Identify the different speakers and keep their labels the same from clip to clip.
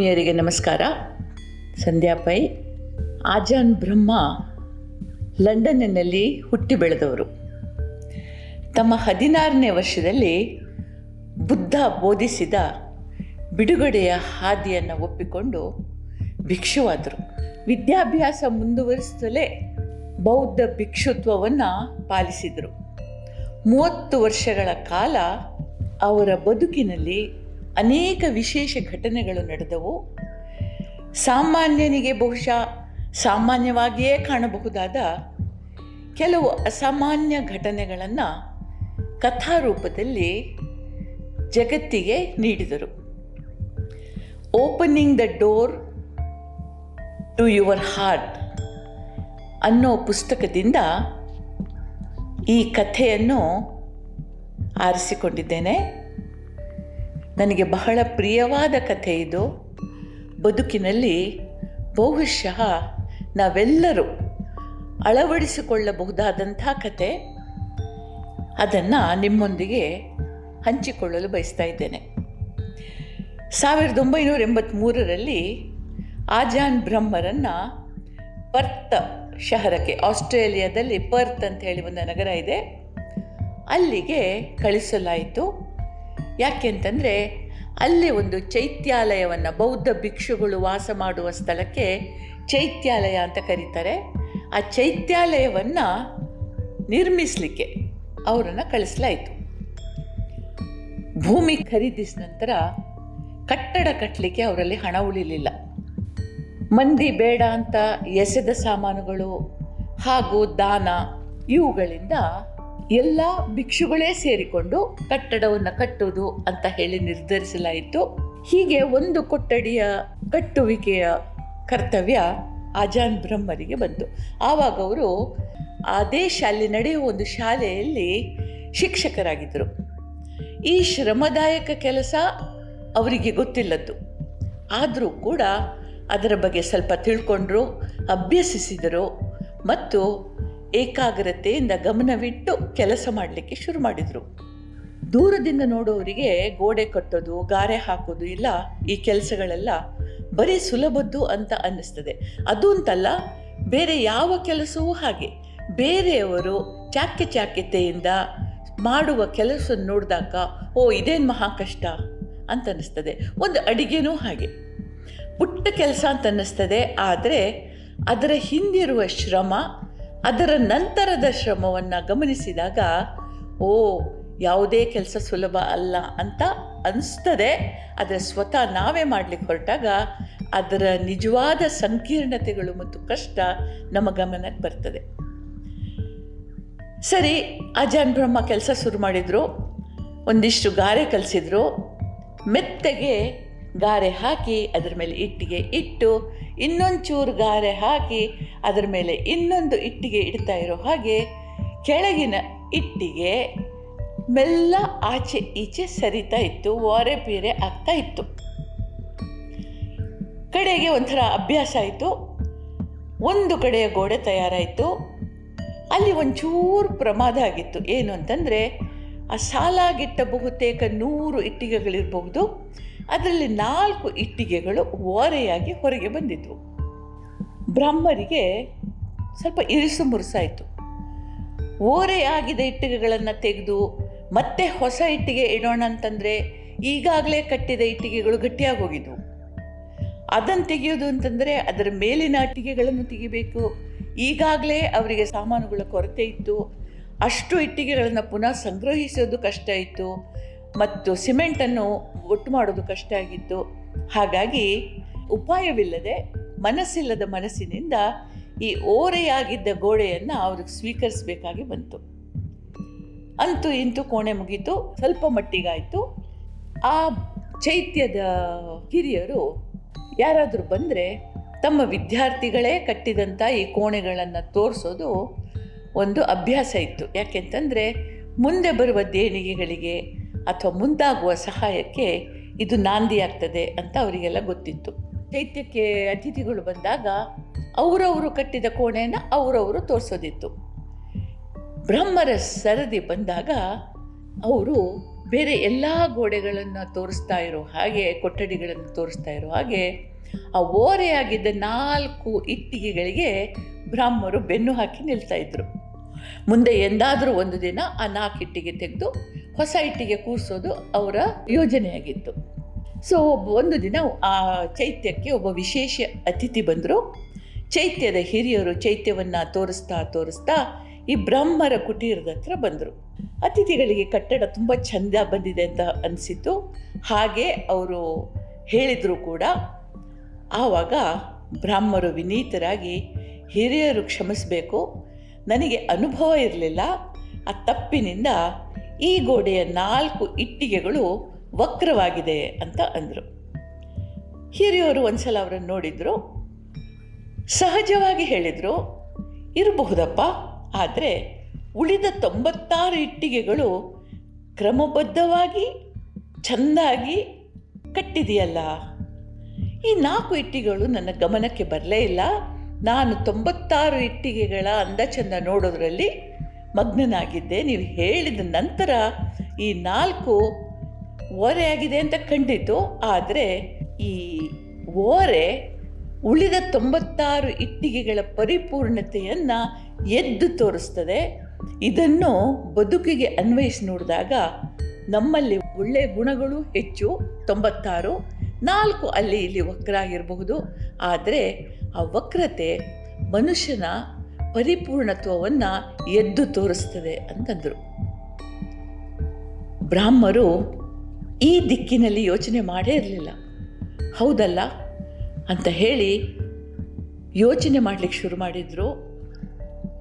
Speaker 1: ಆತ್ಮೀಯರಿಗೆ ನಮಸ್ಕಾರ. ಸಂಧ್ಯಾ ಪೈ, ಆಜಾನ್ ಬ್ರಹ್ಮ ಲಂಡನ್ನಿನಲ್ಲಿ ಹುಟ್ಟಿ ಬೆಳೆದವರು. ತಮ್ಮ ಹದಿನಾರನೇ ವರ್ಷದಲ್ಲಿ ಬುದ್ಧ ಬೋಧಿಸಿದ ಬಿಡುಗಡೆಯ ಹಾದಿಯನ್ನು ಒಪ್ಪಿಕೊಂಡು ಭಿಕ್ಷುವಾದರು. ವಿದ್ಯಾಭ್ಯಾಸ ಮುಂದುವರಿಸುತ್ತಲೇ ಬೌದ್ಧ ಭಿಕ್ಷುತ್ವವನ್ನು ಪಾಲಿಸಿದರು. ಮೂವತ್ತು ವರ್ಷಗಳ ಕಾಲ ಅವರ ಬದುಕಿನಲ್ಲಿ ಅನೇಕ ವಿಶೇಷ ಘಟನೆಗಳು ನಡೆದವು. ಸಾಮಾನ್ಯನಿಗೆ ಬಹುಶಃ ಸಾಮಾನ್ಯವಾಗಿಯೇ ಕಾಣಬಹುದಾದ ಕೆಲವು ಅಸಾಮಾನ್ಯ ಘಟನೆಗಳನ್ನು ಕಥಾರೂಪದಲ್ಲಿ ಜಗತ್ತಿಗೆ ನೀಡಿದರು. Opening the door to your heart ಅನ್ನೋ ಪುಸ್ತಕದಿಂದ ಈ ಕಥೆಯನ್ನು ಆರಿಸಿಕೊಂಡಿದ್ದೇನೆ. ನನಗೆ ಬಹಳ ಪ್ರಿಯವಾದ ಕಥೆ ಇದು. ಬದುಕಿನಲ್ಲಿ ಬಹುಶಃ ನಾವೆಲ್ಲರೂ ಅಳವಡಿಸಿಕೊಳ್ಳಬಹುದಾದಂಥ ಕತೆ ಅದನ್ನು ನಿಮ್ಮೊಂದಿಗೆ ಹಂಚಿಕೊಳ್ಳಲು ಬಯಸ್ತಾ ಇದ್ದೇನೆ. ಸಾವಿರದ ಒಂಬೈನೂರ ಎಂಬತ್ತ್ಮೂರರಲ್ಲಿ ಆಜಾನ್ ಬ್ರಹ್ಮರನ್ನು ಪರ್ತ್ ಶಹರಕ್ಕೆ, ಆಸ್ಟ್ರೇಲಿಯಾದಲ್ಲಿ ಪರ್ತ್ ಅಂತ ಹೇಳಿ ಒಂದು ನಗರ ಇದೆ. ಅಲ್ಲಿಗೆ ಕಳಿಸಲಾಯಿತು. ಯಾಕೆಂತಂದರೆ ಅಲ್ಲಿ ಒಂದು ಚೈತ್ಯಾಲಯವನ್ನು ಬೌದ್ಧ ಭಿಕ್ಷುಗಳು ವಾಸ ಮಾಡುವ ಸ್ಥಳಕ್ಕೆ ಚೈತ್ಯಾಲಯ ಅಂತ ಕರೀತಾರೆ. ಆ ಚೈತ್ಯಾಲಯವನ್ನು ನಿರ್ಮಿಸಲಿಕ್ಕೆ ಅವರನ್ನು ಕಳಿಸ್ಲಾಯಿತು. ಭೂಮಿ ಖರೀದಿಸಿದ ನಂತರ ಕಟ್ಟಡ ಕಟ್ಟಲಿಕ್ಕೆ ಅವರಲ್ಲಿ ಹಣ ಉಳಿಲಿಲ್ಲ. ಮಂದಿ ಬೇಡ ಅಂತ ಎಸೆದ ಸಾಮಾನುಗಳು ಹಾಗೂ ದಾನ ಇವುಗಳಿಂದ ಎಲ್ಲ ಭಿಕ್ಷುಗಳೇ ಸೇರಿಕೊಂಡು ಕಟ್ಟಡವನ್ನು ಕಟ್ಟುವುದು ಅಂತ ಹೇಳಿ ನಿರ್ಧರಿಸಲಾಯಿತು. ಹೀಗೆ ಒಂದು ಕೊಠಡಿಯ ಕಟ್ಟುವಿಕೆಯ ಕರ್ತವ್ಯ ಅಜಾನ್ ಬ್ರಹ್ಮರಿಗೆ ಬಂತು. ಆವಾಗ ಅವರು ಅದೇ ಶಾಲೆ ನಡೆಯುವ ಒಂದು ಶಾಲೆಯಲ್ಲಿ ಶಿಕ್ಷಕರಾಗಿದ್ದರು. ಈ ಶ್ರಮದಾಯಕ ಕೆಲಸ ಅವರಿಗೆ ಗೊತ್ತಿಲ್ಲದ್ದು. ಆದರೂ ಕೂಡ ಅದರ ಬಗ್ಗೆ ಸ್ವಲ್ಪ ತಿಳ್ಕೊಂಡ್ರು, ಅಭ್ಯಸಿಸಿದರು ಮತ್ತು ಏಕಾಗ್ರತೆಯಿಂದ ಗಮನವಿಟ್ಟು ಕೆಲಸ ಮಾಡಲಿಕ್ಕೆ ಶುರು ಮಾಡಿದರು. ದೂರದಿಂದ ನೋಡೋರಿಗೆ ಗೋಡೆ ಕಟ್ಟೋದು, ಗಾರೆ ಹಾಕೋದು ಇಲ್ಲ, ಈ ಕೆಲಸಗಳೆಲ್ಲ ಬರೀ ಸುಲಭದ್ದು ಅಂತ ಅನ್ನಿಸ್ತದೆ. ಅದು ಅಂತಲ್ಲ, ಬೇರೆ ಯಾವ ಕೆಲಸವೂ ಹಾಗೆ. ಬೇರೆಯವರು ಚಾಕ್ಯ ಚಾಕ್ಯತೆಯಿಂದ ಮಾಡುವ ಕೆಲಸ ನೋಡಿದಾಗ, ಓ, ಇದೇನು ಮಹಾ ಕಷ್ಟ? ಅಂತ ಅನ್ನಿಸ್ತದೆ. ಒಂದು ಅಡಿಗೆನೂ ಹಾಗೆ. ಪುಟ್ಟ ಕೆಲಸ ಅಂತ ಅನ್ನಿಸ್ತದೆ, ಆದರೆ ಅದರ ಹಿಂದಿರುವ ಶ್ರಮ ಅದರ ನಂತರದ ಶ್ರಮವನ್ನು ಗಮನಿಸಿದಾಗ, ಓ, ಯಾವುದೇ ಕೆಲಸ ಸುಲಭ ಅಲ್ಲ ಅಂತ ಅನಿಸ್ತದೆ. ಆದರೆ ಸ್ವತಃ ನಾವೇ ಮಾಡಲಿಕ್ಕೆ ಹೊರಟಾಗ ಅದರ ನಿಜವಾದ ಸಂಕೀರ್ಣತೆಗಳು ಮತ್ತು ಕಷ್ಟ ನಮ್ಮ ಗಮನಕ್ಕೆ ಬರ್ತದೆ. ಸರಿ, ಅಜಾನ್ ಬ್ರಹ್ಮ ಕೆಲಸ ಶುರು ಮಾಡಿದರು. ಒಂದಿಷ್ಟು ಗಾರೆ ಕಲಿಸಿದ್ರು. ಮೆತ್ತಗೆ ಗಾರೆ ಹಾಕಿ ಅದರ ಮೇಲೆ ಇಟ್ಟಿಗೆ ಇಟ್ಟು ಇನ್ನೊಂದು ಚೂರು ಗಾರೆ ಹಾಕಿ ಅದರ ಮೇಲೆ ಇನ್ನೊಂದು ಇಟ್ಟಿಗೆ ಇಡ್ತಾ ಇರೋ ಹಾಗೆ ಕೆಳಗಿನ ಇಟ್ಟಿಗೆ ಮೆಲ್ಲ ಆಚೆ ಈಚೆ ಸರಿತಾ ಇತ್ತು, ಓರೆ ಪೀರೆ ಆಗ್ತಾ ಇತ್ತು. ಕಡೆಗೆ ಒಂಥರ ಅಭ್ಯಾಸ ಆಯಿತು. ಒಂದು ಕಡೆಯ ಗೋಡೆ ತಯಾರಾಯಿತು. ಅಲ್ಲಿ ಒಂಚೂರು ಪ್ರಮಾದ ಆಗಿತ್ತು. ಏನು ಅಂತಂದರೆ, ಆ ಸಾಲಾಗಿಟ್ಟ ಬಹುತೇಕ ನೂರು ಇಟ್ಟಿಗೆಗಳಿರಬಹುದು. ಅದರಲ್ಲಿ ನಾಲ್ಕು ಇಟ್ಟಿಗೆಗಳು ಓರೆಯಾಗಿ ಹೊರಗೆ ಬಂದಿದ್ವು. ಬ್ರಹ್ಮರಿಗೆ ಸ್ವಲ್ಪ ಇರಿಸು ಮುರುಸಾಯಿತು. ಓರೆಯಾಗಿದ್ದ ಇಟ್ಟಿಗೆಗಳನ್ನು ತೆಗೆದು, ಮತ್ತೆ ಹೊಸ ಇಟ್ಟಿಗೆ ಇಡೋಣ ಅಂತಂದರೆ ಈಗಾಗಲೇ ಕಟ್ಟಿದ ಇಟ್ಟಿಗೆಗಳು ಗಟ್ಟಿಯಾಗಿ ಹೋಗಿದ್ವು. ಅದನ್ನು ತೆಗೆಯೋದು ಅಂತಂದರೆ ಅದರ ಮೇಲಿನ ಇಟ್ಟಿಗೆಗಳನ್ನು ತೆಗಿಬೇಕು. ಈಗಾಗಲೇ ಅವರಿಗೆ ಸಾಮಾನುಗಳ ಕೊರತೆ ಇತ್ತು. ಅಷ್ಟು ಇಟ್ಟಿಗೆಗಳನ್ನು ಪುನಃ ಸಂಗ್ರಹಿಸೋದು ಕಷ್ಟ ಇತ್ತು. ಮತ್ತು ಸಿಮೆಂಟನ್ನು ಒಟ್ಟು ಮಾಡೋದು ಕಷ್ಟ ಆಗಿತ್ತು. ಹಾಗಾಗಿ ಉಪಾಯವಿಲ್ಲದೆ ಮನಸ್ಸಿಲ್ಲದ ಮನಸ್ಸಿನಿಂದ ಈ ಓರೆಯಾಗಿದ್ದ ಗೋಡೆಯನ್ನು ಅವ್ರಿಗೆ ಸ್ವೀಕರಿಸಬೇಕಾಗಿ ಬಂತು. ಅಂತೂ ಇಂತೂ ಕೋಣೆ ಮುಗೀತು, ಸ್ವಲ್ಪ ಮಟ್ಟಿಗಾಯಿತು. ಆ ಚೈತ್ಯದ ಹಿರಿಯರು ಯಾರಾದರೂ ಬಂದರೆ ತಮ್ಮ ವಿದ್ಯಾರ್ಥಿಗಳೇ ಕಟ್ಟಿದಂಥ ಈ ಕೋಣೆಗಳನ್ನು ತೋರಿಸೋದು ಒಂದು ಅಭ್ಯಾಸ ಇತ್ತು. ಯಾಕೆಂತಂದರೆ ಮುಂದೆ ಬರುವ ದೇಣಿಗೆಗಳಿಗೆ ಅಥವಾ ಮುಂದಾಗುವ ಸಹಾಯಕ್ಕೆ ಇದು ನಾಂದಿಯಾಗ್ತದೆ ಅಂತ ಅವರಿಗೆಲ್ಲ ಗೊತ್ತಿತ್ತು. ಚೈತ್ಯಕ್ಕೆ ಅತಿಥಿಗಳು ಬಂದಾಗ ಅವರವರು ಕಟ್ಟಿದ ಕೋಣೆಯನ್ನು ಅವರವರು ತೋರಿಸೋದಿತ್ತು. ಬ್ರಹ್ಮರ ಸರದಿ ಬಂದಾಗ ಅವರು ಬೇರೆ ಎಲ್ಲ ಗೋಡೆಗಳನ್ನು ತೋರಿಸ್ತಾ ಇರೋ ಹಾಗೆ, ಕೊಠಡಿಗಳನ್ನು ತೋರಿಸ್ತಾ ಇರೋ ಹಾಗೆ ಆ ಓರೆಯಾಗಿದ್ದ ನಾಲ್ಕು ಇಟ್ಟಿಗೆಗಳಿಗೆ ಬ್ರಾಹ್ಮರು ಬೆನ್ನು ಹಾಕಿ ನಿಲ್ತಾ ಇದ್ರು. ಮುಂದೆ ಎಂದಾದರೂ ಒಂದು ದಿನ ಆ ನಾಲ್ಕು ಇಟ್ಟಿಗೆ ತೆಗೆದು ಹೊಸ ಇಟ್ಟಿಗೆ ಕೂರಿಸೋದು ಅವರ ಯೋಜನೆಯಾಗಿತ್ತು. ಸೊ ಒಬ್ಬ ಒಂದು ದಿನ ಆ ಚೈತ್ಯಕ್ಕೆ ಒಬ್ಬ ವಿಶೇಷ ಅತಿಥಿ ಬಂದರು. ಚೈತ್ಯದ ಹಿರಿಯರು ಚೈತ್ಯವನ್ನು ತೋರಿಸ್ತಾ ತೋರಿಸ್ತಾ ಈ ಬ್ರಹ್ಮರ ಕುಟೀರದ ಹತ್ರ ಬಂದರು. ಅತಿಥಿಗಳಿಗೆ ಕಟ್ಟಡ ತುಂಬ ಚೆಂದ ಬಂದಿದೆ ಅಂತ ಅನಿಸಿತು ಹಾಗೆ ಅವರು ಹೇಳಿದರು ಕೂಡ. ಆವಾಗ ಬ್ರಾಹ್ಮರು ವಿನೀತರಾಗಿ ಹಿರಿಯರು ಕ್ಷಮಿಸಬೇಕು. ನನಗೆ ಅನುಭವ ಇರಲಿಲ್ಲ. ಆ ತಪ್ಪಿನಿಂದ ಈ ಗೋಡೆಯ ನಾಲ್ಕು ಇಟ್ಟಿಗೆಗಳು ವಕ್ರವಾಗಿದೆ ಅಂತ ಅಂದರು. ಹಿರಿಯವರು ಒಂದ್ಸಲ ಅವರನ್ನು ನೋಡಿದರು. ಸಹಜವಾಗಿ ಹೇಳಿದರು, ಇರಬಹುದಪ್ಪ, ಆದರೆ ಉಳಿದ ತೊಂಬತ್ತಾರು ಇಟ್ಟಿಗೆಗಳು ಕ್ರಮಬದ್ಧವಾಗಿ, ಚೆಂದಾಗಿ ಕಟ್ಟಿದೆಯಲ್ಲ. ಈ ನಾಲ್ಕು ಇಟ್ಟಿಗೆಗಳು ನನ್ನ ಗಮನಕ್ಕೆ ಬರಲೇ ಇಲ್ಲ. ನಾನು ತೊಂಬತ್ತಾರು ಇಟ್ಟಿಗೆಗಳ ಅಂದಚಂದ ನೋಡೋದ್ರಲ್ಲಿ ಮಗ್ನನಾಗಿದ್ದೆ. ನೀವು ಹೇಳಿದ ನಂತರ ಈ ನಾಲ್ಕು ಓರೆಯಾಗಿದೆ ಅಂತ ಕಂಡಿತು. ಆದರೆ ಈ ಓರೆ ಉಳಿದ ತೊಂಬತ್ತಾರು ಇಟ್ಟಿಗೆಗಳ ಪರಿಪೂರ್ಣತೆಯನ್ನು ಎದ್ದು ತೋರಿಸ್ತದೆ. ಇದನ್ನು ಬದುಕಿಗೆ ಅನ್ವಯಿಸಿ ನೋಡಿದಾಗ ನಮ್ಮಲ್ಲಿ ಒಳ್ಳೆಯ ಗುಣಗಳು ಹೆಚ್ಚು, ತೊಂಬತ್ತಾರು. ನಾಲ್ಕು ಅಲ್ಲಿ ಇಲ್ಲಿ ವಕ್ರ ಆಗಿರಬಹುದು ಆದರೆ ಆ ವಕ್ರತೆ ಮನುಷ್ಯನ ಪರಿಪೂರ್ಣತ್ವವನ್ನು ಎದ್ದು ತೋರಿಸ್ತದೆ ಅಂತಂದರು. ಬ್ರಾಹ್ಮರು ಈ ದಿಕ್ಕಿನಲ್ಲಿ ಯೋಚನೆ ಮಾಡೇ ಇರಲಿಲ್ಲ. ಹೌದಲ್ಲ? ಅಂತ ಹೇಳಿ ಯೋಚನೆ ಮಾಡಲಿಕ್ಕೆ ಶುರು ಮಾಡಿದರು.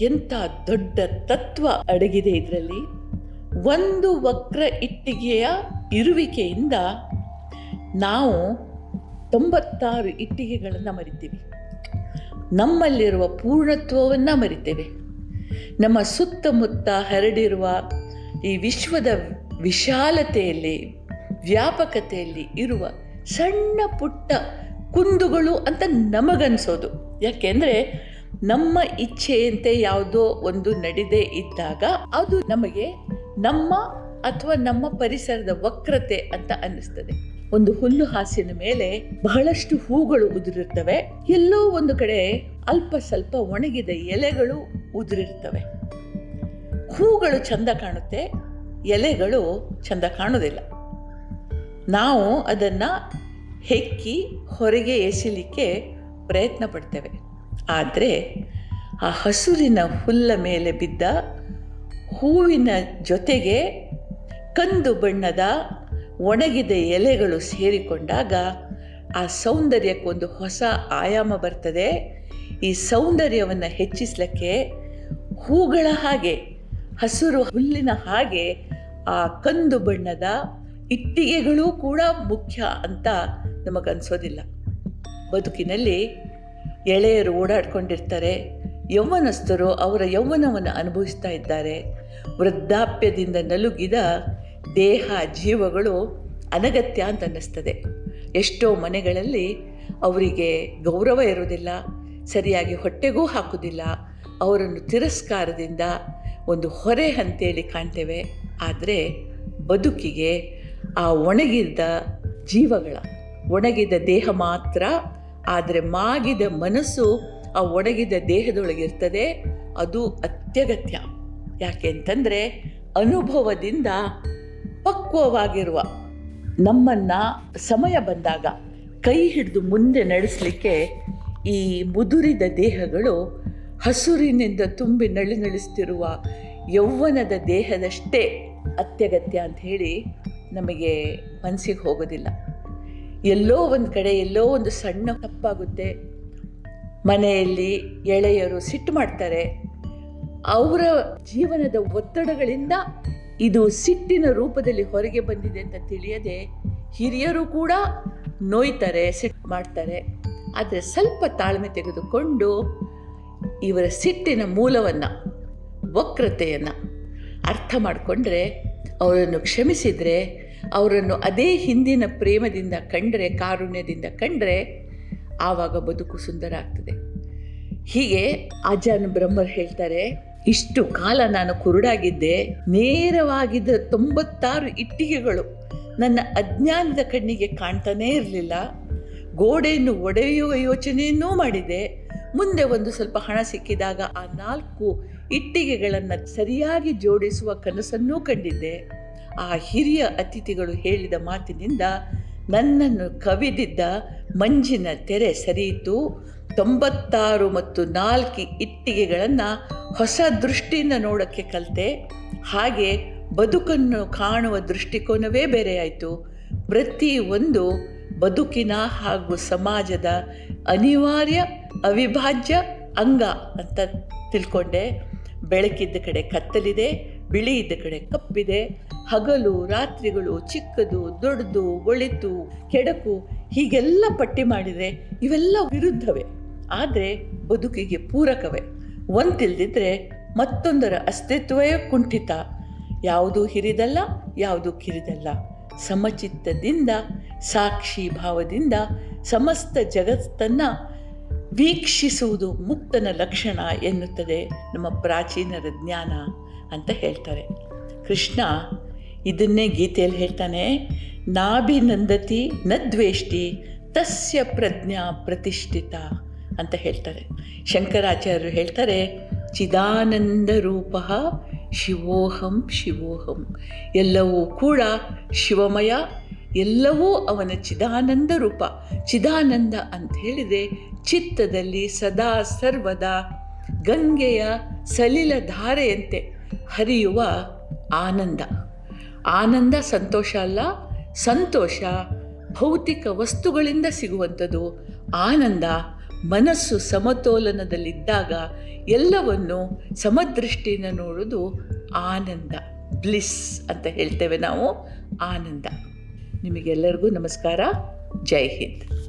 Speaker 1: ಎಂಥ ದೊಡ್ಡ ತತ್ವ ಅಡಗಿದೆ ಇದರಲ್ಲಿ. ಒಂದು ವಕ್ರ ಇಟ್ಟಿಗೆಯ ಇರುವಿಕೆಯಿಂದ ನಾವು ತೊಂಬತ್ತಾರು ಇಟ್ಟಿಗೆಗಳನ್ನು ಮರಿತೀವಿ. ನಮ್ಮಲ್ಲಿರುವ ಪೂರ್ಣತ್ವವನ್ನು ಮರಿತೇವೆ. ನಮ್ಮ ಸುತ್ತಮುತ್ತ ಹರಡಿರುವ ಈ ವಿಶ್ವದ ವಿಶಾಲತೆಯಲ್ಲಿ, ವ್ಯಾಪಕತೆಯಲ್ಲಿ ಇರುವ ಸಣ್ಣ ಪುಟ್ಟ ಕುಂದುಗಳು ಅಂತ ನಮಗನ್ಸೋದು. ಯಾಕೆಂದರೆ ನಮ್ಮ ಇಚ್ಛೆಯಂತೆ ಯಾವುದೋ ಒಂದು ನಡೆದೇ ಇದ್ದಾಗ ಅದು ನಮಗೆ ನಮ್ಮ ಅಥವಾ ನಮ್ಮ ಪರಿಸರದ ವಕ್ರತೆ ಅಂತ ಅನ್ನಿಸ್ತದೆ. ಒಂದು ಹುಲ್ಲು ಹಾಸಿನ ಮೇಲೆ ಬಹಳಷ್ಟು ಹೂಗಳು ಉದುರಿರ್ತವೆ. ಎಲ್ಲೋ ಒಂದು ಕಡೆ ಅಲ್ಪ ಸ್ವಲ್ಪ ಒಣಗಿದ ಎಲೆಗಳು ಉದುರಿರ್ತವೆ. ಹೂಗಳು ಚಂದ ಕಾಣುತ್ತೆ, ಎಲೆಗಳು ಚಂದ ಕಾಣೋದಿಲ್ಲ ನಾವು ಅದನ್ನು ಹೆಕ್ಕಿ ಹೊರಗೆ ಎಸಿಲಿಕ್ಕೆ ಪ್ರಯತ್ನ ಪಡ್ತೇವೆ. ಆದರೆ ಆ ಹಸುರಿನ ಹುಲ್ಲ ಮೇಲೆ ಬಿದ್ದ ಹೂವಿನ ಜೊತೆಗೆ ಕಂದು ಬಣ್ಣದ ಒಣಗಿದ ಎಲೆಗಳು ಸೇರಿಕೊಂಡಾಗ ಆ ಸೌಂದರ್ಯಕ್ಕೊಂದು ಹೊಸ ಆಯಾಮ ಬರ್ತದೆ. ಈ ಸೌಂದರ್ಯವನ್ನು ಹೆಚ್ಚಿಸಲಿಕ್ಕೆ ಹೂಗಳ ಹಾಗೆ, ಹಸಿರು ಹುಲ್ಲಿನ ಹಾಗೆ ಆ ಕಂದು ಬಣ್ಣದ ಇಟ್ಟಿಗೆಗಳೂ ಕೂಡ ಮುಖ್ಯ ಅಂತ ನಮಗನ್ಸೋದಿಲ್ಲ. ಬದುಕಿನಲ್ಲಿ ಎಳೆಯರು ಓಡಾಡ್ಕೊಂಡಿರ್ತಾರೆ, ಯೌವನಸ್ಥರು ಅವರ ಯೌವನವನ್ನು ಅನುಭವಿಸ್ತಾ ಇದ್ದಾರೆ. ವೃದ್ಧಾಪ್ಯದಿಂದ ನಲುಗಿದ ದೇಹ ಜೀವಗಳು ಅನಗತ್ಯ ಅಂತ ಅನ್ನಿಸ್ತದೆ. ಎಷ್ಟೋ ಮನೆಗಳಲ್ಲಿ ಅವರಿಗೆ ಗೌರವ ಇರೋದಿಲ್ಲ ಸರಿಯಾಗಿ ಹೊಟ್ಟೆಗೂ ಹಾಕುವುದಿಲ್ಲ, ಅವರನ್ನು ತಿರಸ್ಕಾರದಿಂದ ಒಂದು ಹೊರೆ ಅಂತೇಳಿ ಕಾಣ್ತೇವೆ. ಆದರೆ ಬದುಕಿಗೆ ಆ ಒಣಗಿದ ಜೀವಗಳ, ಒಣಗಿದ ದೇಹ ಮಾತ್ರ, ಆದರೆ ಮಾಗಿದ ಮನಸ್ಸು ಆ ಒಣಗಿದ ದೇಹದೊಳಗಿರ್ತದೆ ಅದು ಅತ್ಯಗತ್ಯ. ಯಾಕೆ ಅಂತಂದರೆ ಅನುಭವದಿಂದ ಪಕ್ವವಾಗಿರುವ ನಮ್ಮನ್ನು ಸಮಯ ಬಂದಾಗ ಕೈ ಹಿಡಿದು ಮುಂದೆ ನಡೆಸಲಿಕ್ಕೆ ಈ ಮುದುರಿದ ದೇಹಗಳು ಹಸುರಿನಿಂದ ತುಂಬಿ ನಳಿ ನಳಿಸ್ತಿರುವ ಯೌವನದ ದೇಹದಷ್ಟೇ ಅತ್ಯಗತ್ಯ ಅಂತ ಹೇಳಿ ನಮಗೆ ಮನಸ್ಸಿಗೆ ಹೋಗೋದಿಲ್ಲ. ಎಲ್ಲೋ ಒಂದು ಕಡೆ ಎಲ್ಲೋ ಒಂದು ಸಣ್ಣ ತಪ್ಪಾಗುತ್ತೆ. ಮನೆಯಲ್ಲಿ ಎಳೆಯರು ಸಿಟ್ಟು ಮಾಡ್ತಾರೆ. ಅವರ ಜೀವನದ ಒತ್ತಡಗಳಿಂದ ಇದು ಸಿಟ್ಟಿನ ರೂಪದಲ್ಲಿ ಹೊರಗೆ ಬಂದಿದೆ ಅಂತ ತಿಳಿಯದೆ ಹಿರಿಯರು ಕೂಡ ನೋಯ್ತಾರೆ ಸಿಟ್ಟು ಮಾಡ್ತಾರೆ. ಆದರೆ ಸ್ವಲ್ಪ ತಾಳ್ಮೆ ತೆಗೆದುಕೊಂಡು ಇವರ ಸಿಟ್ಟಿನ ಮೂಲವನ್ನು, ವಕ್ರತೆಯನ್ನು ಅರ್ಥ ಮಾಡಿಕೊಂಡ್ರೆ, ಅವರನ್ನು ಕ್ಷಮಿಸಿದರೆ, ಅವರನ್ನು ಅದೇ ಹಿಂದಿನ ಪ್ರೇಮದಿಂದ ಕಂಡ್ರೆ, ಕಾರುಣ್ಯದಿಂದ ಕಂಡ್ರೆ ಆವಾಗ ಬದುಕು ಸುಂದರ ಆಗ್ತದೆ. ಹೀಗೆ ಅಜಾನ್ ಬ್ರಹ್ಮರ್ ಹೇಳ್ತಾರೆ ಇಷ್ಟು ಕಾಲ ನಾನು ಕುರುಡಾಗಿದ್ದೆ, ನೇರವಾಗಿದ್ದ ತೊಂಬತ್ತಾರು ಇಟ್ಟಿಗೆಗಳು ನನ್ನ ಅಜ್ಞಾನದ ಕಣ್ಣಿಗೆ ಕಾಣ್ತಾನೇ ಇರಲಿಲ್ಲ. ಗೋಡೆಯನ್ನು ಒಡೆಯುವ ಯೋಚನೆಯನ್ನೂ ಮಾಡಿದೆ. ಮುಂದೆ ಒಂದು ಸ್ವಲ್ಪ ಹಣ ಸಿಕ್ಕಿದಾಗ ಆ ನಾಲ್ಕು ಇಟ್ಟಿಗೆಗಳನ್ನು ಸರಿಯಾಗಿ ಜೋಡಿಸುವ ಕನಸನ್ನೂ ಕಂಡಿದ್ದೆ. ಆ ಹಿರಿಯ ಅತಿಥಿಗಳು ಹೇಳಿದ ಮಾತಿನಿಂದ ನನ್ನನ್ನು ಕವಿದಿದ್ದ ಮಂಜಿನ ತೆರೆ ಸರಿಯಿತು. ತೊಂಬತ್ತಾರು ಮತ್ತು ನಾಲ್ಕು ಇಟ್ಟಿಗೆಗಳನ್ನು ಹೊಸ ದೃಷ್ಟಿಯಿಂದ ನೋಡೋಕ್ಕೆ ಕಲಿತೆ. ಹಾಗೆ ಬದುಕನ್ನು ಕಾಣುವ ದೃಷ್ಟಿಕೋನವೇ ಬೇರೆಯಾಯಿತು ಪ್ರತಿ ಒಂದು ಬದುಕಿನ ಹಾಗೂ ಸಮಾಜದ ಅನಿವಾರ್ಯ, ಅವಿಭಾಜ್ಯ ಅಂಗ ಅಂತ ತಿಳ್ಕೊಂಡೆ. ಬೆಳಕಿದ್ದ ಕಡೆ ಕತ್ತಲಿದೆ ಬಿಳಿ ಇದ್ದ ಕಡೆ ಕಪ್ಪಿದೆ. ಹಗಲು, ರಾತ್ರಿಗಳು ಚಿಕ್ಕದು, ದೊಡ್ಡದು, ಒಳಿತು, ಕೆಡಕು ಹೀಗೆಲ್ಲ ಪಟ್ಟಿ ಮಾಡಿದರೆ ಇವೆಲ್ಲ ವಿರುದ್ಧವೇ. ಆದರೆ ಬದುಕಿಗೆ ಪೂರಕವೇ. ಒಂದಿಲ್ದಿದ್ರೆ ಮತ್ತೊಂದರ ಅಸ್ತಿತ್ವವೇ ಕುಂಠಿತ. ಯಾವುದು ಹಿರಿದಲ್ಲ, ಯಾವುದು ಕಿರಿದಲ್ಲ. ಸಮಚಿತ್ತದಿಂದ, ಸಾಕ್ಷಿ ಭಾವದಿಂದ ಸಮಸ್ತ ಜಗತ್ತನ್ನು ವೀಕ್ಷಿಸುವುದು ಮುಕ್ತನ ಲಕ್ಷಣ ಎನ್ನುತ್ತದೆ ನಮ್ಮ ಪ್ರಾಚೀನರ ಜ್ಞಾನ ಅಂತ ಹೇಳ್ತಾರೆ. ಕೃಷ್ಣ ಇದನ್ನೇ ಗೀತೆಯಲ್ಲಿ ಹೇಳ್ತಾನೆ, ನಾಭಿನಂದತಿ ನದ್ವೇಷ್ಟಿ ತಸ್ಯ ಪ್ರಜ್ಞಾ ಪ್ರತಿಷ್ಠಿತ. ಅಂತ ಹೇಳ್ತಾರೆ. ಶಂಕರಾಚಾರ್ಯರು ಹೇಳ್ತಾರೆ, ಚಿದಾನಂದ ರೂಪ ಶಿವೋಹಂ ಶಿವೋಹಂ. ಎಲ್ಲವೂ ಕೂಡ ಶಿವಮಯ, ಎಲ್ಲವೂ ಅವನ ಚಿದಾನಂದ ರೂಪ. ಚಿದಾನಂದ ಅಂತ ಹೇಳಿದರೆ ಚಿತ್ತದಲ್ಲಿ ಸದಾ ಸರ್ವದಾ ಗಂಗೆಯ ಸಲಿಲ ಧಾರೆಯಂತೆ ಹರಿಯುವ ಆನಂದ. ಆನಂದ ಸಂತೋಷ ಅಲ್ಲ, ಸಂತೋಷ ಭೌತಿಕ ವಸ್ತುಗಳಿಂದ ಸಿಗುವಂಥದ್ದು ಆನಂದ. ಮನಸ್ಸು ಸಮತೋಲನದಲ್ಲಿದ್ದಾಗ ಎಲ್ಲವನ್ನು ಸಮದೃಷ್ಟಿಯಿಂದ ನೋಡೋದು ಆನಂದ, ಬ್ಲಿಸ್ ಅಂತ ಹೇಳ್ತೇವೆ ನಾವು, ಆನಂದ. ನಿಮಗೆಲ್ಲರಿಗೂ ನಮಸ್ಕಾರ. ಜೈ ಹಿಂದ್.